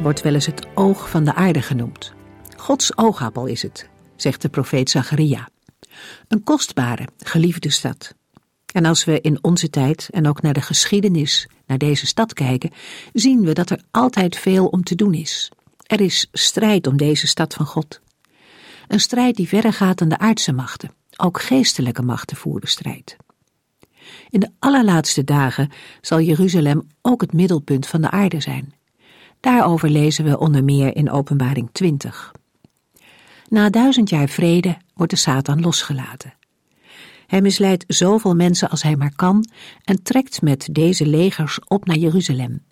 wordt wel eens het oog van de aarde genoemd. Gods oogappel is het, zegt de profeet Zacharia. Een kostbare, geliefde stad. En als we in onze tijd en ook naar de geschiedenis naar deze stad kijken, zien we dat er altijd veel om te doen is. Er is strijd om deze stad van God. Een strijd die verder gaat dan de aardse machten. Ook geestelijke machten voeren strijd. In de allerlaatste dagen zal Jeruzalem ook het middelpunt van de aarde zijn. Daarover lezen we onder meer in Openbaring 20. Na duizend jaar vrede wordt de Satan losgelaten. Hij misleidt zoveel mensen als hij maar kan en trekt met deze legers op naar Jeruzalem.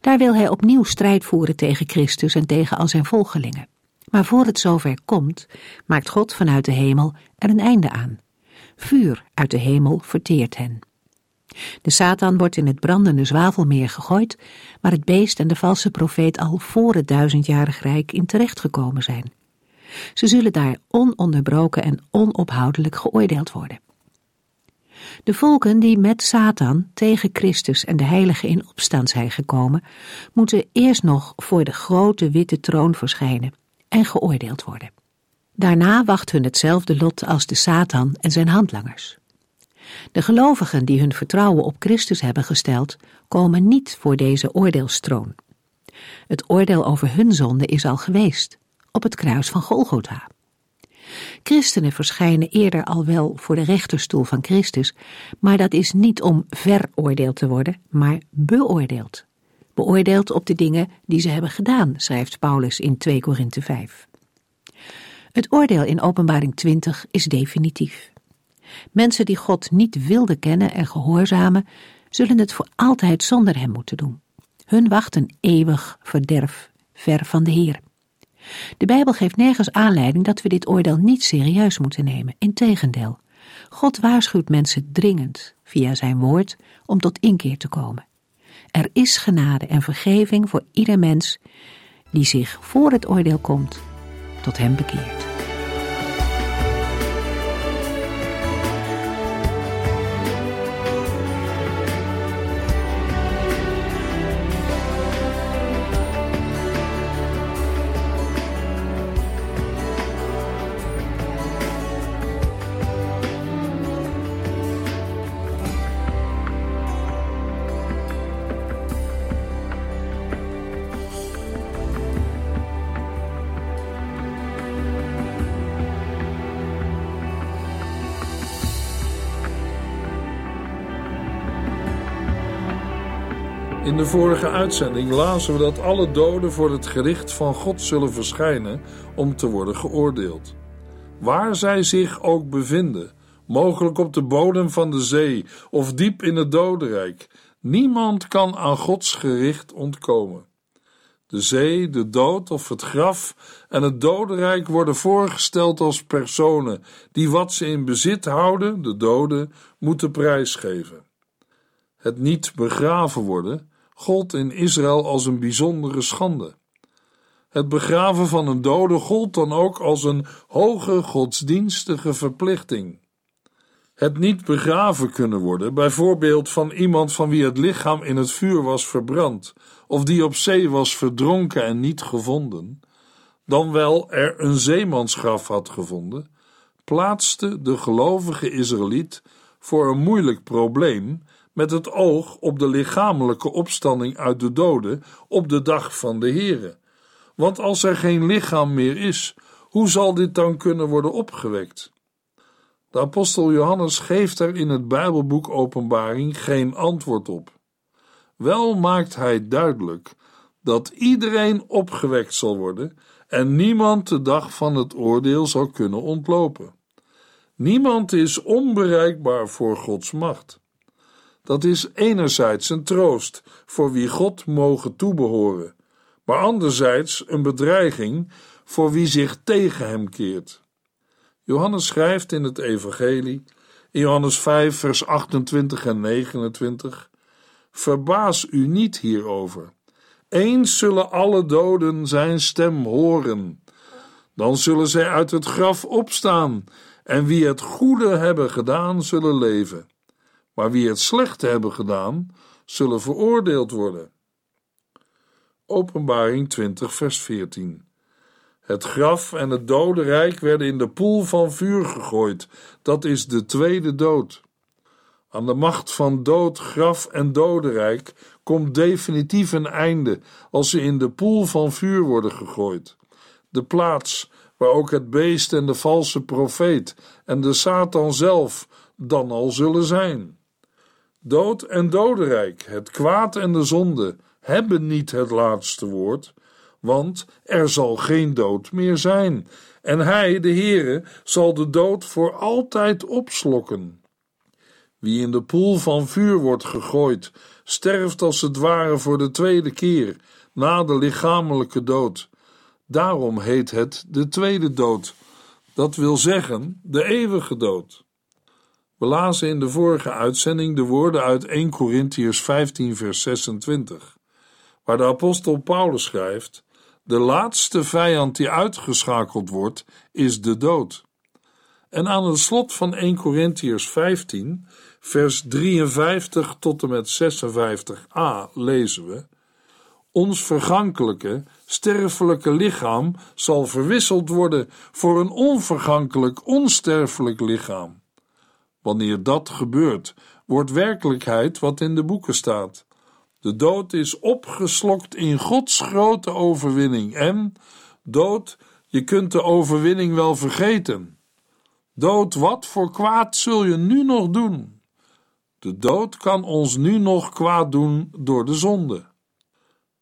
Daar wil hij opnieuw strijd voeren tegen Christus en tegen al zijn volgelingen. Maar voor het zover komt, maakt God vanuit de hemel er een einde aan. Vuur uit de hemel verteert hen. De Satan wordt in het brandende zwavelmeer gegooid, waar het beest en de valse profeet al voor het duizendjarig rijk in terechtgekomen zijn. Ze zullen daar ononderbroken en onophoudelijk geoordeeld worden. De volken die met Satan tegen Christus en de heiligen in opstand zijn gekomen, moeten eerst nog voor de grote witte troon verschijnen en geoordeeld worden. Daarna wacht hun hetzelfde lot als de Satan en zijn handlangers. De gelovigen die hun vertrouwen op Christus hebben gesteld, komen niet voor deze oordeelstroon. Het oordeel over hun zonde is al geweest, op het kruis van Golgotha. Christenen verschijnen eerder al wel voor de rechterstoel van Christus, maar dat is niet om veroordeeld te worden, maar beoordeeld. Beoordeeld op de dingen die ze hebben gedaan, schrijft Paulus in 2 Korinthe 5. Het oordeel in Openbaring 20 is definitief. Mensen die God niet wilden kennen en gehoorzamen, zullen het voor altijd zonder hem moeten doen. Hun wacht een eeuwig verderf, ver van de Heer. De Bijbel geeft nergens aanleiding dat we dit oordeel niet serieus moeten nemen. Integendeel, God waarschuwt mensen dringend via zijn woord om tot inkeer te komen. Er is genade en vergeving voor ieder mens die zich voor het oordeel komt tot hem bekeert. De vorige uitzending lazen we dat alle doden voor het gericht van God zullen verschijnen om te worden geoordeeld. Waar zij zich ook bevinden, mogelijk op de bodem van de zee of diep in het dodenrijk, niemand kan aan Gods gericht ontkomen. De zee, de dood of het graf en het dodenrijk worden voorgesteld als personen die wat ze in bezit houden, de doden, moeten prijsgeven. Het niet begraven worden gold in Israël als een bijzondere schande. Het begraven van een dode gold dan ook als een hoge godsdienstige verplichting. Het niet begraven kunnen worden, bijvoorbeeld van iemand van wie het lichaam in het vuur was verbrand, of die op zee was verdronken en niet gevonden, dan wel er een zeemansgraf had gevonden, plaatste de gelovige Israëliet voor een moeilijk probleem met het oog op de lichamelijke opstanding uit de doden op de dag van de Here. Want als er geen lichaam meer is, hoe zal dit dan kunnen worden opgewekt? De apostel Johannes geeft er in het Bijbelboek Openbaring geen antwoord op. Wel maakt hij duidelijk dat iedereen opgewekt zal worden en niemand de dag van het oordeel zal kunnen ontlopen. Niemand is onbereikbaar voor Gods macht. Dat is enerzijds een troost voor wie God mogen toebehoren, maar anderzijds een bedreiging voor wie zich tegen hem keert. Johannes schrijft in het Evangelie, in Johannes 5, vers 28 en 29: Verbaas u niet hierover. Eens zullen alle doden zijn stem horen. Dan zullen zij uit het graf opstaan, en wie het goede hebben gedaan, zullen leven. Maar wie het slechte hebben gedaan, zullen veroordeeld worden. Openbaring 20, vers 14. Het graf en het dodenrijk werden in de poel van vuur gegooid. Dat is de tweede dood. Aan de macht van dood, graf en dodenrijk komt definitief een einde als ze in de poel van vuur worden gegooid. De plaats waar ook het beest en de valse profeet en de Satan zelf dan al zullen zijn. Dood en dodenrijk, het kwaad en de zonde hebben niet het laatste woord, want er zal geen dood meer zijn, en hij, de Heere, zal de dood voor altijd opslokken. Wie in de poel van vuur wordt gegooid, sterft als het ware voor de tweede keer, na de lichamelijke dood. Daarom heet het de tweede dood, dat wil zeggen de eeuwige dood. We lazen in de vorige uitzending de woorden uit 1 Corinthiërs 15, vers 26, waar de apostel Paulus schrijft: De laatste vijand die uitgeschakeld wordt, is de dood. En aan het slot van 1 Corinthiërs 15, vers 53 tot en met 56a lezen we: Ons vergankelijke, sterfelijke lichaam zal verwisseld worden voor een onvergankelijk, onsterfelijk lichaam. Wanneer dat gebeurt, wordt werkelijkheid wat in de boeken staat. De dood is opgeslokt in Gods grote overwinning en, dood, je kunt de overwinning wel vergeten. Dood, wat voor kwaad zul je nu nog doen? De dood kan ons nu nog kwaad doen door de zonde.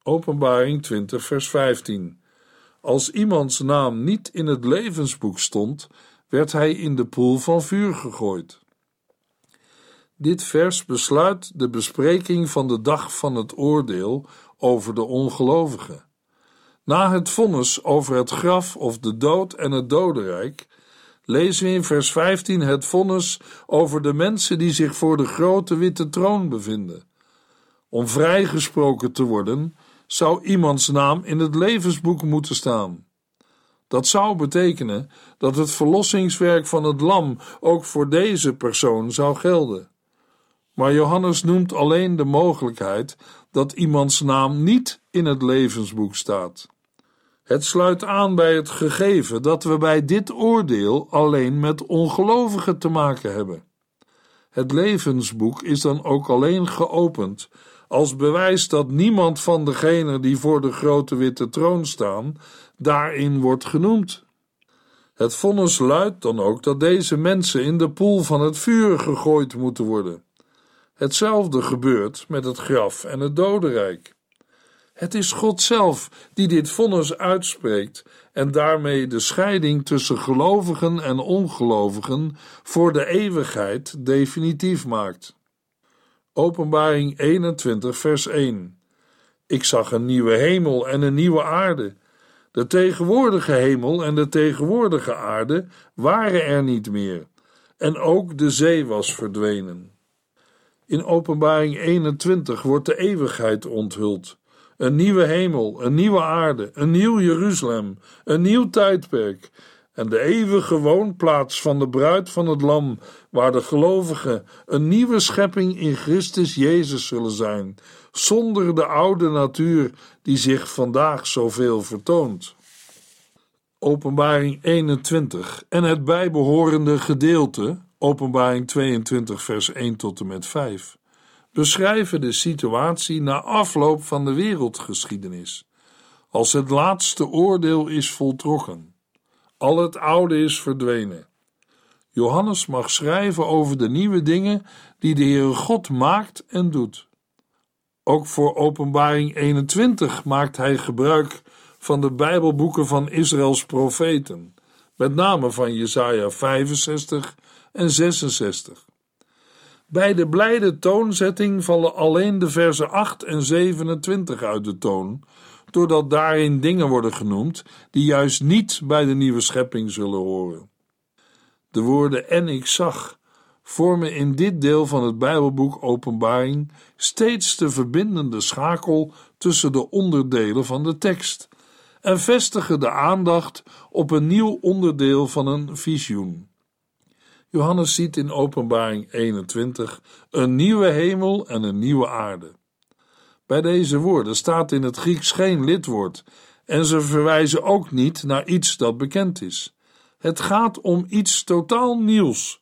Openbaring 20, vers 15. Als iemands naam niet in het levensboek stond, werd hij in de poel van vuur gegooid. Dit vers besluit de bespreking van de dag van het oordeel over de ongelovigen. Na het vonnis over het graf of de dood en het dodenrijk, lezen we in vers 15 het vonnis over de mensen die zich voor de grote witte troon bevinden. Om vrijgesproken te worden, zou iemands naam in het levensboek moeten staan. Dat zou betekenen dat het verlossingswerk van het Lam ook voor deze persoon zou gelden. Maar Johannes noemt alleen de mogelijkheid dat iemands naam niet in het levensboek staat. Het sluit aan bij het gegeven dat we bij dit oordeel alleen met ongelovigen te maken hebben. Het levensboek is dan ook alleen geopend als bewijs dat niemand van degenen die voor de grote witte troon staan daarin wordt genoemd. Het vonnis luidt dan ook dat deze mensen in de poel van het vuur gegooid moeten worden. Hetzelfde gebeurt met het graf en het dodenrijk. Het is God zelf die dit vonnis uitspreekt en daarmee de scheiding tussen gelovigen en ongelovigen voor de eeuwigheid definitief maakt. Openbaring 21, vers 1. Ik zag een nieuwe hemel en een nieuwe aarde. De tegenwoordige hemel en de tegenwoordige aarde waren er niet meer, en ook de zee was verdwenen. In Openbaring 21 wordt de eeuwigheid onthuld. Een nieuwe hemel, een nieuwe aarde, een nieuw Jeruzalem, een nieuw tijdperk en de eeuwige woonplaats van de bruid van het Lam, waar de gelovigen een nieuwe schepping in Christus Jezus zullen zijn, zonder de oude natuur die zich vandaag zoveel vertoont. Openbaring 21 en het bijbehorende gedeelte Openbaring 22, vers 1 tot en met 5, beschrijven de situatie na afloop van de wereldgeschiedenis, als het laatste oordeel is voltrokken. Al het oude is verdwenen. Johannes mag schrijven over de nieuwe dingen die de Heere God maakt en doet. Ook voor Openbaring 21 maakt hij gebruik van de Bijbelboeken van Israëls profeten, met name van Jesaja 65 en 66. Bij de blijde toonzetting vallen alleen de versen 8 en 27 uit de toon, doordat daarin dingen worden genoemd die juist niet bij de nieuwe schepping zullen horen. De woorden en ik zag vormen in dit deel van het Bijbelboek Openbaring steeds de verbindende schakel tussen de onderdelen van de tekst en vestigen de aandacht op een nieuw onderdeel van een visioen. Johannes ziet in Openbaring 21 een nieuwe hemel en een nieuwe aarde. Bij deze woorden staat in het Grieks geen lidwoord en ze verwijzen ook niet naar iets dat bekend is. Het gaat om iets totaal nieuws,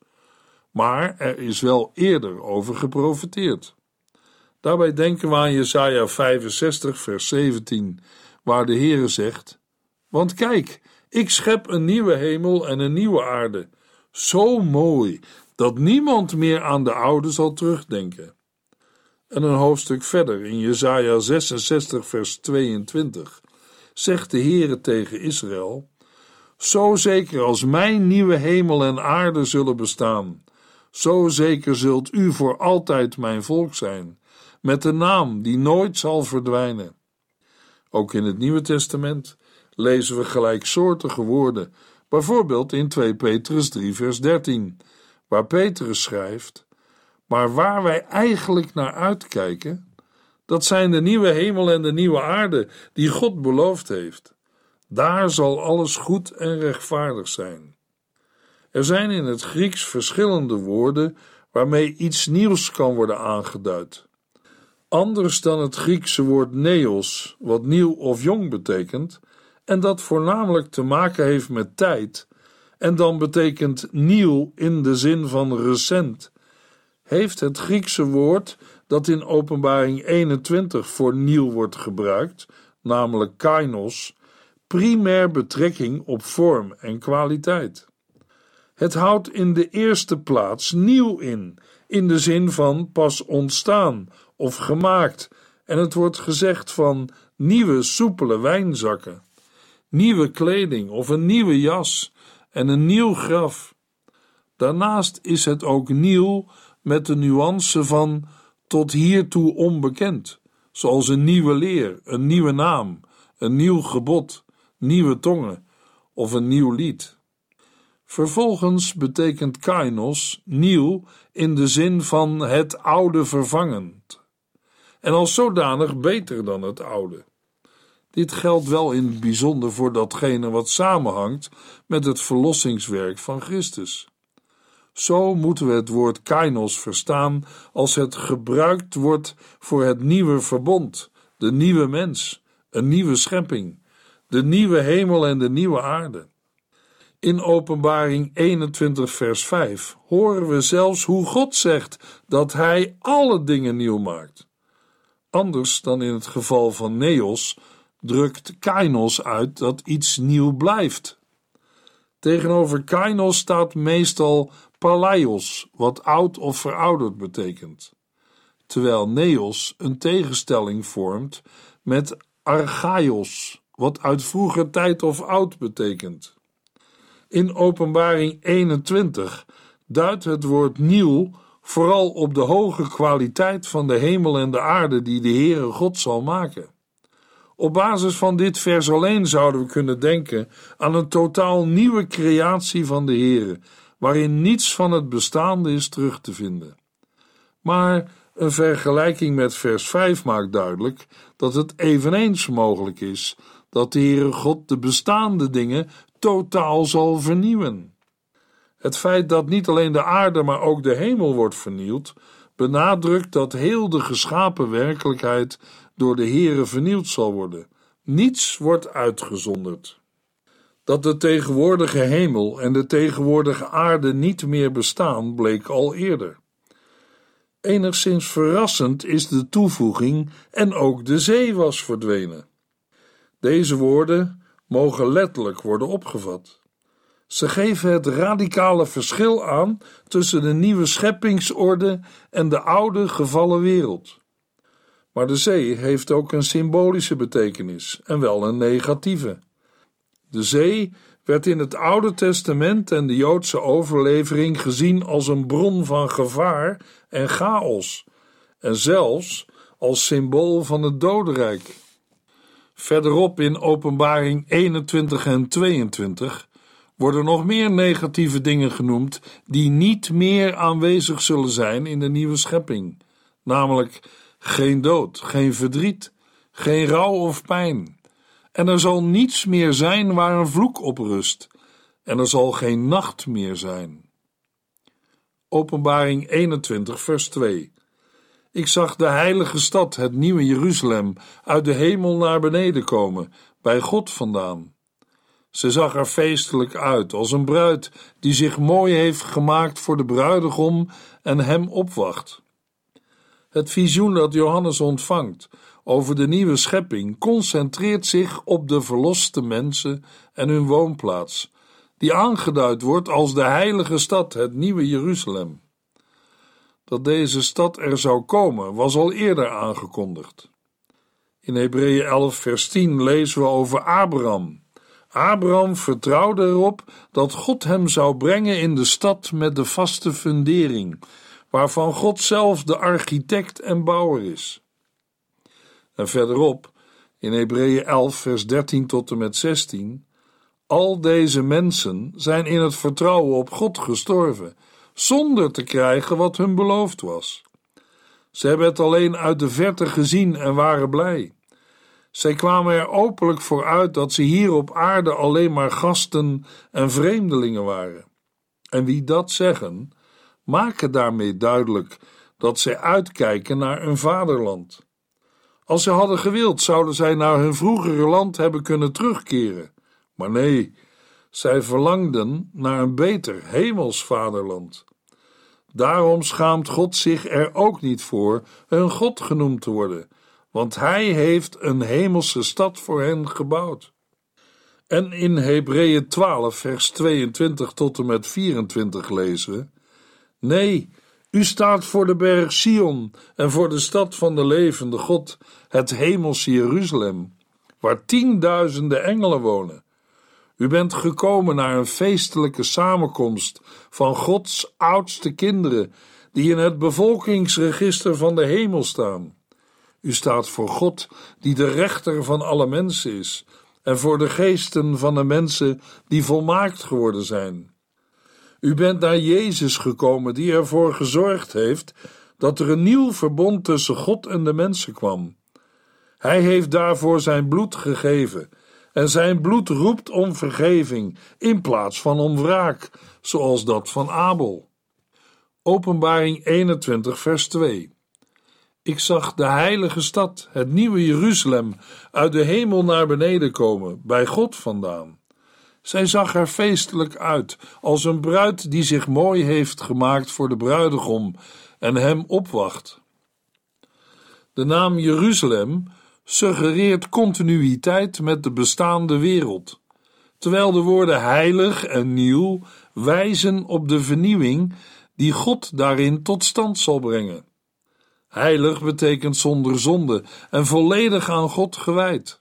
maar er is wel eerder over geprofiteerd. Daarbij denken we aan Jesaja 65 vers 17, waar de Heere zegt: Want kijk, ik schep een nieuwe hemel en een nieuwe aarde, zo mooi dat niemand meer aan de oude zal terugdenken. En een hoofdstuk verder in Jesaja 66 vers 22 zegt de Heere tegen Israël: Zo zeker als mijn nieuwe hemel en aarde zullen bestaan, zo zeker zult u voor altijd mijn volk zijn, met een naam die nooit zal verdwijnen. Ook in het Nieuwe Testament lezen we gelijksoortige woorden, bijvoorbeeld in 2 Petrus 3 vers 13, waar Petrus schrijft: Maar waar wij eigenlijk naar uitkijken, dat zijn de nieuwe hemel en de nieuwe aarde die God beloofd heeft. Daar zal alles goed en rechtvaardig zijn. Er zijn in het Grieks verschillende woorden waarmee iets nieuws kan worden aangeduid. Anders dan het Griekse woord neos, wat nieuw of jong betekent, en dat voornamelijk te maken heeft met tijd, en dan betekent nieuw in de zin van recent, heeft het Griekse woord dat in Openbaring 21 voor nieuw wordt gebruikt, namelijk kainos, primair betrekking op vorm en kwaliteit. Het houdt in de eerste plaats nieuw in, in de zin van pas ontstaan of gemaakt, en het wordt gezegd van nieuwe soepele wijnzakken, nieuwe kleding of een nieuwe jas en een nieuw graf. Daarnaast is het ook nieuw met de nuance van tot hiertoe onbekend, zoals een nieuwe leer, een nieuwe naam, een nieuw gebod, nieuwe tongen of een nieuw lied. Vervolgens betekent kainos nieuw in de zin van het oude vervangend. En als zodanig beter dan het oude. Dit geldt wel in het bijzonder voor datgene wat samenhangt met het verlossingswerk van Christus. Zo moeten we het woord kainos verstaan als het gebruikt wordt voor het nieuwe verbond, de nieuwe mens, een nieuwe schepping, de nieuwe hemel en de nieuwe aarde. In Openbaring 21, vers 5 horen we zelfs hoe God zegt dat Hij alle dingen nieuw maakt. Anders dan in het geval van Neos drukt Kainos uit dat iets nieuw blijft. Tegenover Kainos staat meestal Palaios, wat oud of verouderd betekent, terwijl Neos een tegenstelling vormt met Archaios, wat uit vroeger tijd of oud betekent. In Openbaring 21 duidt het woord nieuw vooral op de hoge kwaliteit van de hemel en de aarde die de Heere God zal maken. Op basis van dit vers alleen zouden we kunnen denken aan een totaal nieuwe creatie van de Heere, waarin niets van het bestaande is terug te vinden. Maar een vergelijking met vers 5 maakt duidelijk dat het eveneens mogelijk is dat de Heere God de bestaande dingen totaal zal vernieuwen. Het feit dat niet alleen de aarde, maar ook de hemel wordt vernieuwd, benadrukt dat heel de geschapen werkelijkheid door de Heere vernieuwd zal worden. Niets wordt uitgezonderd. Dat de tegenwoordige hemel en de tegenwoordige aarde niet meer bestaan, bleek al eerder. Enigszins verrassend is de toevoeging en ook de zee was verdwenen. Deze woorden mogen letterlijk worden opgevat. Ze geven het radicale verschil aan tussen de nieuwe scheppingsorde en de oude gevallen wereld. Maar de zee heeft ook een symbolische betekenis en wel een negatieve. De zee werd in het Oude Testament en de Joodse overlevering gezien als een bron van gevaar en chaos, en zelfs als symbool van het dodenrijk. Verderop in Openbaring 21 en 22 worden nog meer negatieve dingen genoemd die niet meer aanwezig zullen zijn in de nieuwe schepping, namelijk geen dood, geen verdriet, geen rouw of pijn. En er zal niets meer zijn waar een vloek op rust, en er zal geen nacht meer zijn. Openbaring 21, vers 2. Ik zag de heilige stad, het nieuwe Jeruzalem, uit de hemel naar beneden komen, bij God vandaan. Ze zag er feestelijk uit, als een bruid die zich mooi heeft gemaakt voor de bruidegom en hem opwacht. Het visioen dat Johannes ontvangt over de nieuwe schepping concentreert zich op de verloste mensen en hun woonplaats, die aangeduid wordt als de heilige stad, het nieuwe Jeruzalem. Dat deze stad er zou komen, was al eerder aangekondigd. In Hebreeën 11, vers 10 lezen we over Abraham. Abraham vertrouwde erop dat God hem zou brengen in de stad met de vaste fundering, waarvan God zelf de architect en bouwer is. En verderop, in Hebreeën 11, vers 13 tot en met 16, al deze mensen zijn in het vertrouwen op God gestorven, zonder te krijgen wat hun beloofd was. Ze hebben het alleen uit de verte gezien en waren blij. Zij kwamen er openlijk voor uit dat ze hier op aarde alleen maar gasten en vreemdelingen waren. En wie dat zeggen, maken daarmee duidelijk dat zij uitkijken naar een vaderland. Als ze hadden gewild, zouden zij naar hun vroegere land hebben kunnen terugkeren. Maar nee, zij verlangden naar een beter hemels vaderland. Daarom schaamt God zich er ook niet voor hun God genoemd te worden, want hij heeft een hemelse stad voor hen gebouwd. En in Hebreeën 12, vers 22 tot en met 24 lezen Nee, u staat voor de berg Sion en voor de stad van de levende God, het hemelse Jeruzalem, waar tienduizenden engelen wonen. U bent gekomen naar een feestelijke samenkomst van Gods oudste kinderen, die in het bevolkingsregister van de hemel staan. U staat voor God, die de rechter van alle mensen is, en voor de geesten van de mensen die volmaakt geworden zijn. U bent naar Jezus gekomen, die ervoor gezorgd heeft dat er een nieuw verbond tussen God en de mensen kwam. Hij heeft daarvoor zijn bloed gegeven, en zijn bloed roept om vergeving in plaats van om wraak, zoals dat van Abel. Openbaring 21, vers 2. Ik zag de heilige stad, het nieuwe Jeruzalem, uit de hemel naar beneden komen, bij God vandaan. Zij zag er feestelijk uit, als een bruid die zich mooi heeft gemaakt voor de bruidegom en hem opwacht. De naam Jeruzalem suggereert continuïteit met de bestaande wereld, terwijl de woorden heilig en nieuw wijzen op de vernieuwing die God daarin tot stand zal brengen. Heilig betekent zonder zonde en volledig aan God gewijd.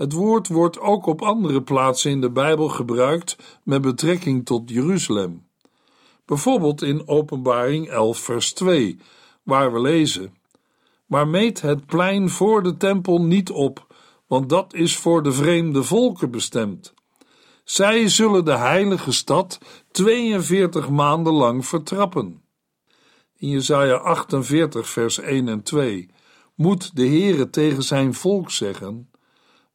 Het woord wordt ook op andere plaatsen in de Bijbel gebruikt met betrekking tot Jeruzalem. Bijvoorbeeld in Openbaring 11, vers 2, waar we lezen: Maar meet het plein voor de tempel niet op, want dat is voor de vreemde volken bestemd. Zij zullen de heilige stad 42 maanden lang vertrappen. In Jesaja 48, vers 1 en 2 moet de Heere tegen zijn volk zeggen: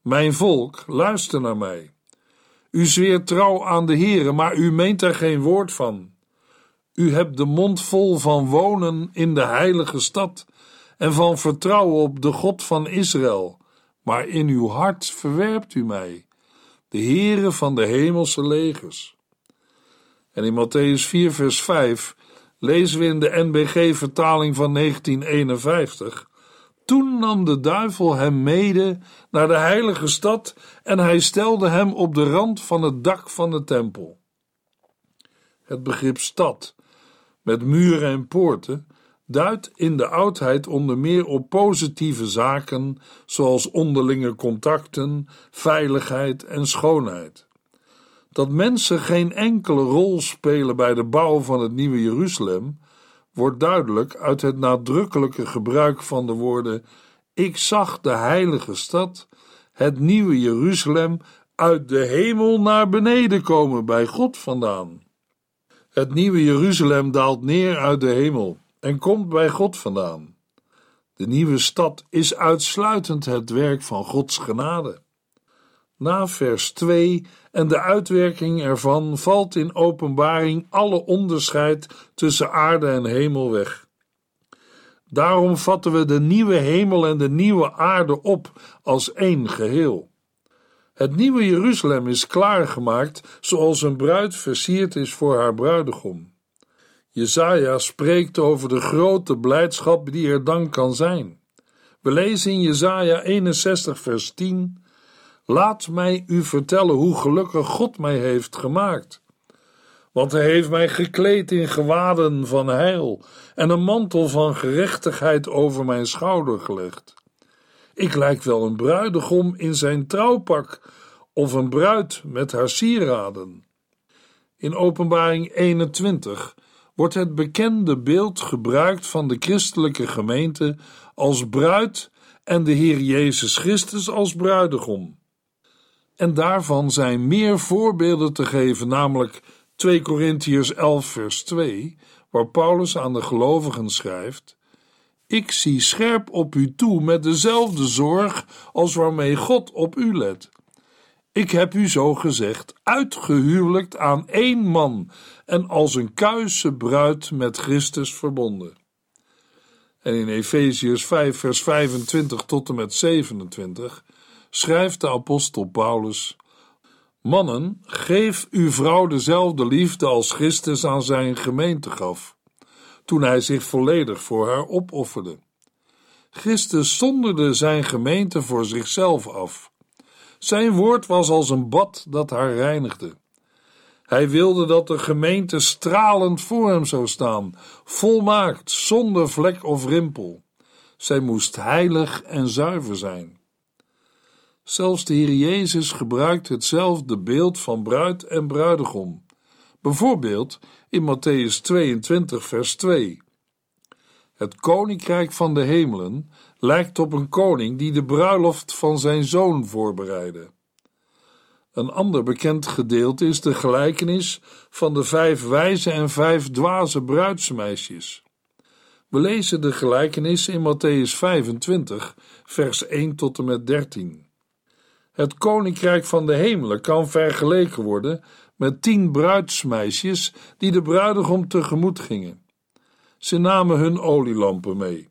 mijn volk, luister naar mij. U zweert trouw aan de Heere, maar u meent er geen woord van. U hebt de mond vol van wonen in de heilige stad en van vertrouwen op de God van Israël, maar in uw hart verwerpt u mij, de Heere van de hemelse legers. En in Matthäus 4, vers 5 lezen we in de NBG-vertaling van 1951 toen nam de duivel hem mede naar de heilige stad en hij stelde hem op de rand van het dak van de tempel. Het begrip stad, met muren en poorten, duidt in de oudheid onder meer op positieve zaken zoals onderlinge contacten, veiligheid en schoonheid. Dat mensen geen enkele rol spelen bij de bouw van het nieuwe Jeruzalem, wordt duidelijk uit het nadrukkelijke gebruik van de woorden: Ik zag de heilige stad, het nieuwe Jeruzalem, uit de hemel naar beneden komen bij God vandaan. Het nieuwe Jeruzalem daalt neer uit de hemel en komt bij God vandaan. De nieuwe stad is uitsluitend het werk van Gods genade. Na vers 2 en de uitwerking ervan valt in openbaring alle onderscheid tussen aarde en hemel weg. Daarom vatten we de nieuwe hemel en de nieuwe aarde op als één geheel. Het nieuwe Jeruzalem is klaargemaakt zoals een bruid versierd is voor haar bruidegom. Jezaja spreekt over de grote blijdschap die er dan kan zijn. We lezen in Jezaja 61 vers 10 Laat mij u vertellen hoe gelukkig God mij heeft gemaakt. Want hij heeft mij gekleed in gewaden van heil en een mantel van gerechtigheid over mijn schouder gelegd. Ik lijk wel een bruidegom in zijn trouwpak of een bruid met haar sieraden. In Openbaring 21 wordt het bekende beeld gebruikt van de christelijke gemeente als bruid en de Heer Jezus Christus als bruidegom. En daarvan zijn meer voorbeelden te geven, namelijk 2 Korintiërs 11 vers 2, waar Paulus aan de gelovigen schrijft: Ik zie scherp op u toe met dezelfde zorg als waarmee God op u let. Ik heb u zo gezegd uitgehuwelijkt aan één man en als een kuise bruid met Christus verbonden. En in Efeziërs 5 vers 25 tot en met 27 schrijft de apostel Paulus: Mannen, geef uw vrouw dezelfde liefde als Christus aan zijn gemeente gaf, toen hij zich volledig voor haar opofferde. Christus zonderde zijn gemeente voor zichzelf af. Zijn woord was als een bad dat haar reinigde. Hij wilde dat de gemeente stralend voor hem zou staan, volmaakt, zonder vlek of rimpel. Zij moest heilig en zuiver zijn. Zelfs de Heer Jezus gebruikt hetzelfde beeld van bruid en bruidegom. Bijvoorbeeld in Matthäus 22, vers 2. Het koninkrijk van de hemelen lijkt op een koning die de bruiloft van zijn zoon voorbereidde. Een ander bekend gedeelte is de gelijkenis van de vijf wijze en vijf dwaze bruidsmeisjes. We lezen de gelijkenis in Matthäus 25, vers 1 tot en met 13. Het koninkrijk van de hemelen kan vergeleken worden met tien bruidsmeisjes die de bruidegom tegemoet gingen. Ze namen hun olielampen mee.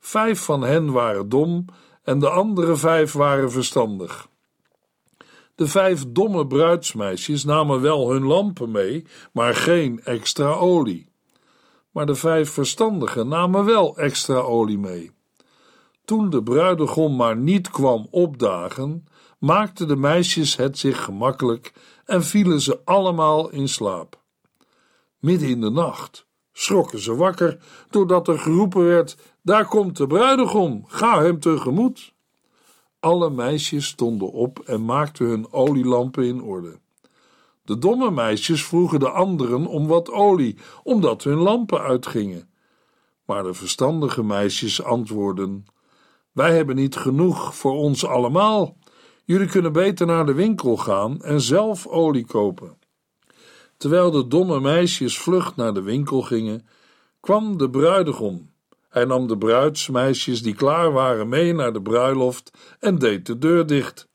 Vijf van hen waren dom en de andere vijf waren verstandig. De vijf domme bruidsmeisjes namen wel hun lampen mee, maar geen extra olie. Maar de vijf verstandigen namen wel extra olie mee. Toen de bruidegom maar niet kwam opdagen, maakten de meisjes het zich gemakkelijk en vielen ze allemaal in slaap. Midden in de nacht schrokken ze wakker doordat er geroepen werd: Daar komt de bruidegom, ga hem tegemoet. Alle meisjes stonden op en maakten hun olielampen in orde. De domme meisjes vroegen de anderen om wat olie, omdat hun lampen uitgingen. Maar de verstandige meisjes antwoordden: Wij hebben niet genoeg voor ons allemaal. Jullie kunnen beter naar de winkel gaan en zelf olie kopen. Terwijl de domme meisjes vlug naar de winkel gingen, kwam de bruidegom. Hij nam de bruidsmeisjes die klaar waren mee naar de bruiloft en deed de deur dicht.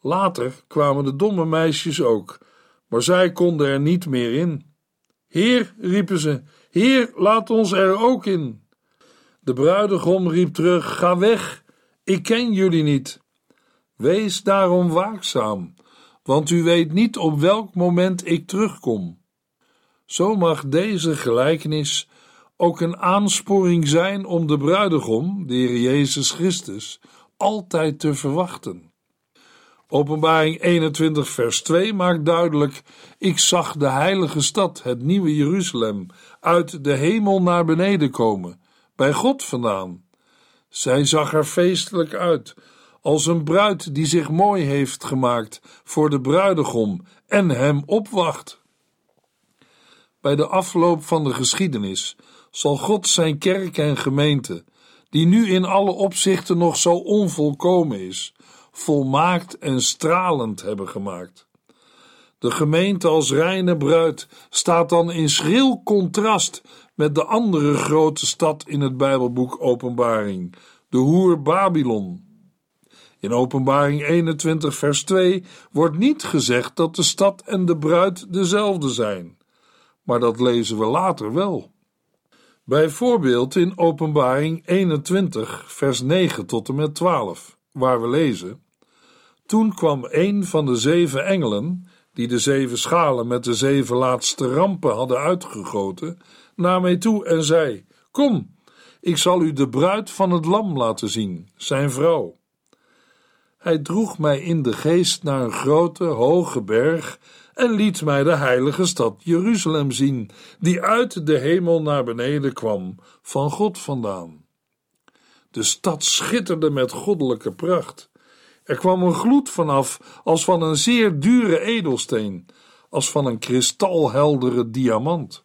Later kwamen de domme meisjes ook, maar zij konden er niet meer in. Heer, riepen ze, Heer, laat ons er ook in. De bruidegom riep terug: Ga weg, ik ken jullie niet. Wees daarom waakzaam, want u weet niet op welk moment ik terugkom. Zo mag deze gelijkenis ook een aansporing zijn om de bruidegom, de Heer Jezus Christus, altijd te verwachten. Openbaring 21, vers 2 maakt duidelijk: Ik zag de heilige stad, het nieuwe Jeruzalem, uit de hemel naar beneden komen, bij God vandaan. Zij zag er feestelijk uit als een bruid die zich mooi heeft gemaakt voor de bruidegom en hem opwacht. Bij de afloop van de geschiedenis zal God zijn kerk en gemeente, die nu in alle opzichten nog zo onvolkomen is, volmaakt en stralend hebben gemaakt. De gemeente als reine bruid staat dan in schril contrast met de andere grote stad in het Bijbelboek Openbaring, de hoer Babylon. In Openbaring 21, vers 2 wordt niet gezegd dat de stad en de bruid dezelfde zijn, maar dat lezen we later wel. Bijvoorbeeld in Openbaring 21, vers 9 tot en met 12, waar we lezen: Toen kwam een van de zeven engelen, die de zeven schalen met de zeven laatste rampen hadden uitgegoten, naar mij toe en zei: Kom, ik zal u de bruid van het Lam laten zien, zijn vrouw. Hij droeg mij in de geest naar een grote, hoge berg en liet mij de heilige stad Jeruzalem zien, die uit de hemel naar beneden kwam, van God vandaan. De stad schitterde met goddelijke pracht. Er kwam een gloed vanaf als van een zeer dure edelsteen, als van een kristalheldere diamant.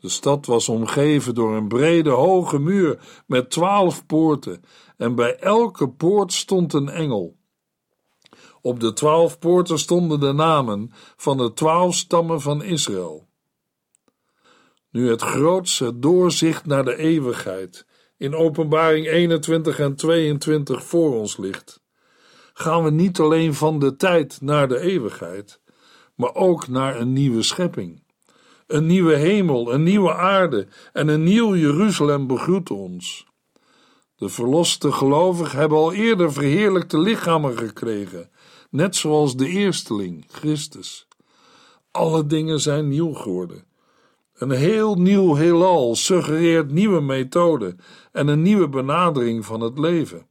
De stad was omgeven door een brede, hoge muur met twaalf poorten, en bij elke poort stond een engel. Op de twaalf poorten stonden de namen van de twaalf stammen van Israël. Nu het grootste doorzicht naar de eeuwigheid in Openbaring 21 en 22 voor ons ligt, gaan we niet alleen van de tijd naar de eeuwigheid, maar ook naar een nieuwe schepping. Een nieuwe hemel, een nieuwe aarde en een nieuw Jeruzalem begroeten ons. De verloste gelovigen hebben al eerder verheerlijkte lichamen gekregen, net zoals de eersteling, Christus. Alle dingen zijn nieuw geworden. Een heel nieuw heelal suggereert nieuwe methoden en een nieuwe benadering van het leven.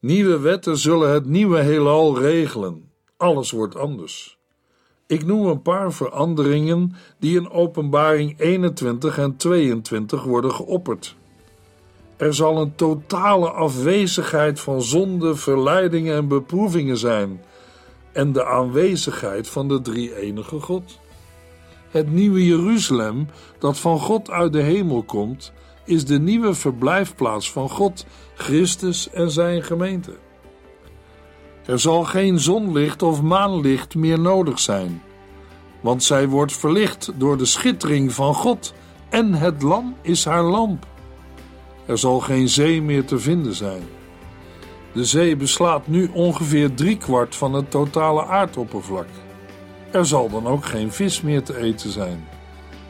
Nieuwe wetten zullen het nieuwe heelal regelen. Alles wordt anders. Ik noem een paar veranderingen die in Openbaring 21 en 22 worden geopperd. Er zal een totale afwezigheid van zonde, verleidingen en beproevingen zijn, en de aanwezigheid van de drie-enige God. Het nieuwe Jeruzalem, dat van God uit de hemel komt, is de nieuwe verblijfplaats van God, Christus en zijn gemeente. Er zal geen zonlicht of maanlicht meer nodig zijn, want zij wordt verlicht door de schittering van God en het lam is haar lamp. Er zal geen zee meer te vinden zijn. De zee beslaat nu ongeveer driekwart van het totale aardoppervlak. Er zal dan ook geen vis meer te eten zijn.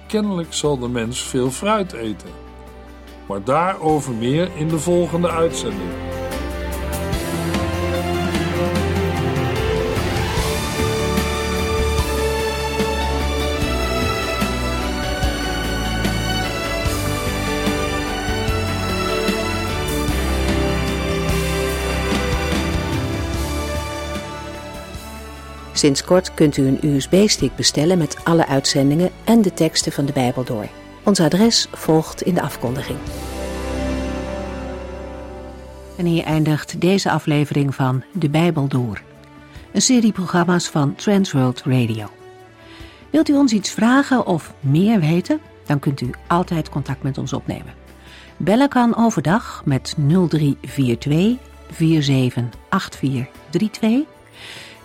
Kennelijk zal de mens veel fruit eten. Maar daarover meer in de volgende uitzending. Sinds kort kunt u een USB-stick bestellen met alle uitzendingen en de teksten van de Bijbel door. Ons adres volgt in de afkondiging. En hier eindigt deze aflevering van De Bijbel Door. Een serie programma's van Transworld Radio. Wilt u ons iets vragen of meer weten? Dan kunt u altijd contact met ons opnemen. Bellen kan overdag met 0342 478432.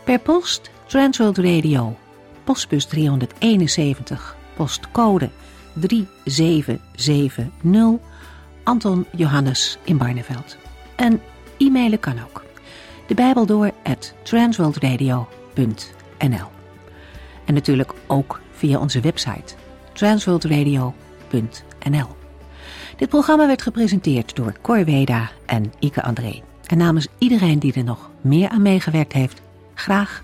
Per post Transworld Radio, postbus 371, postcode 3770, Anton Johannes in Barneveld. En e-mailen kan ook. De Bijbel door at transworldradio.nl En natuurlijk ook via onze website transworldradio.nl Dit programma werd gepresenteerd door Cor Weda en Ike André. En namens iedereen die er nog meer aan meegewerkt heeft, graag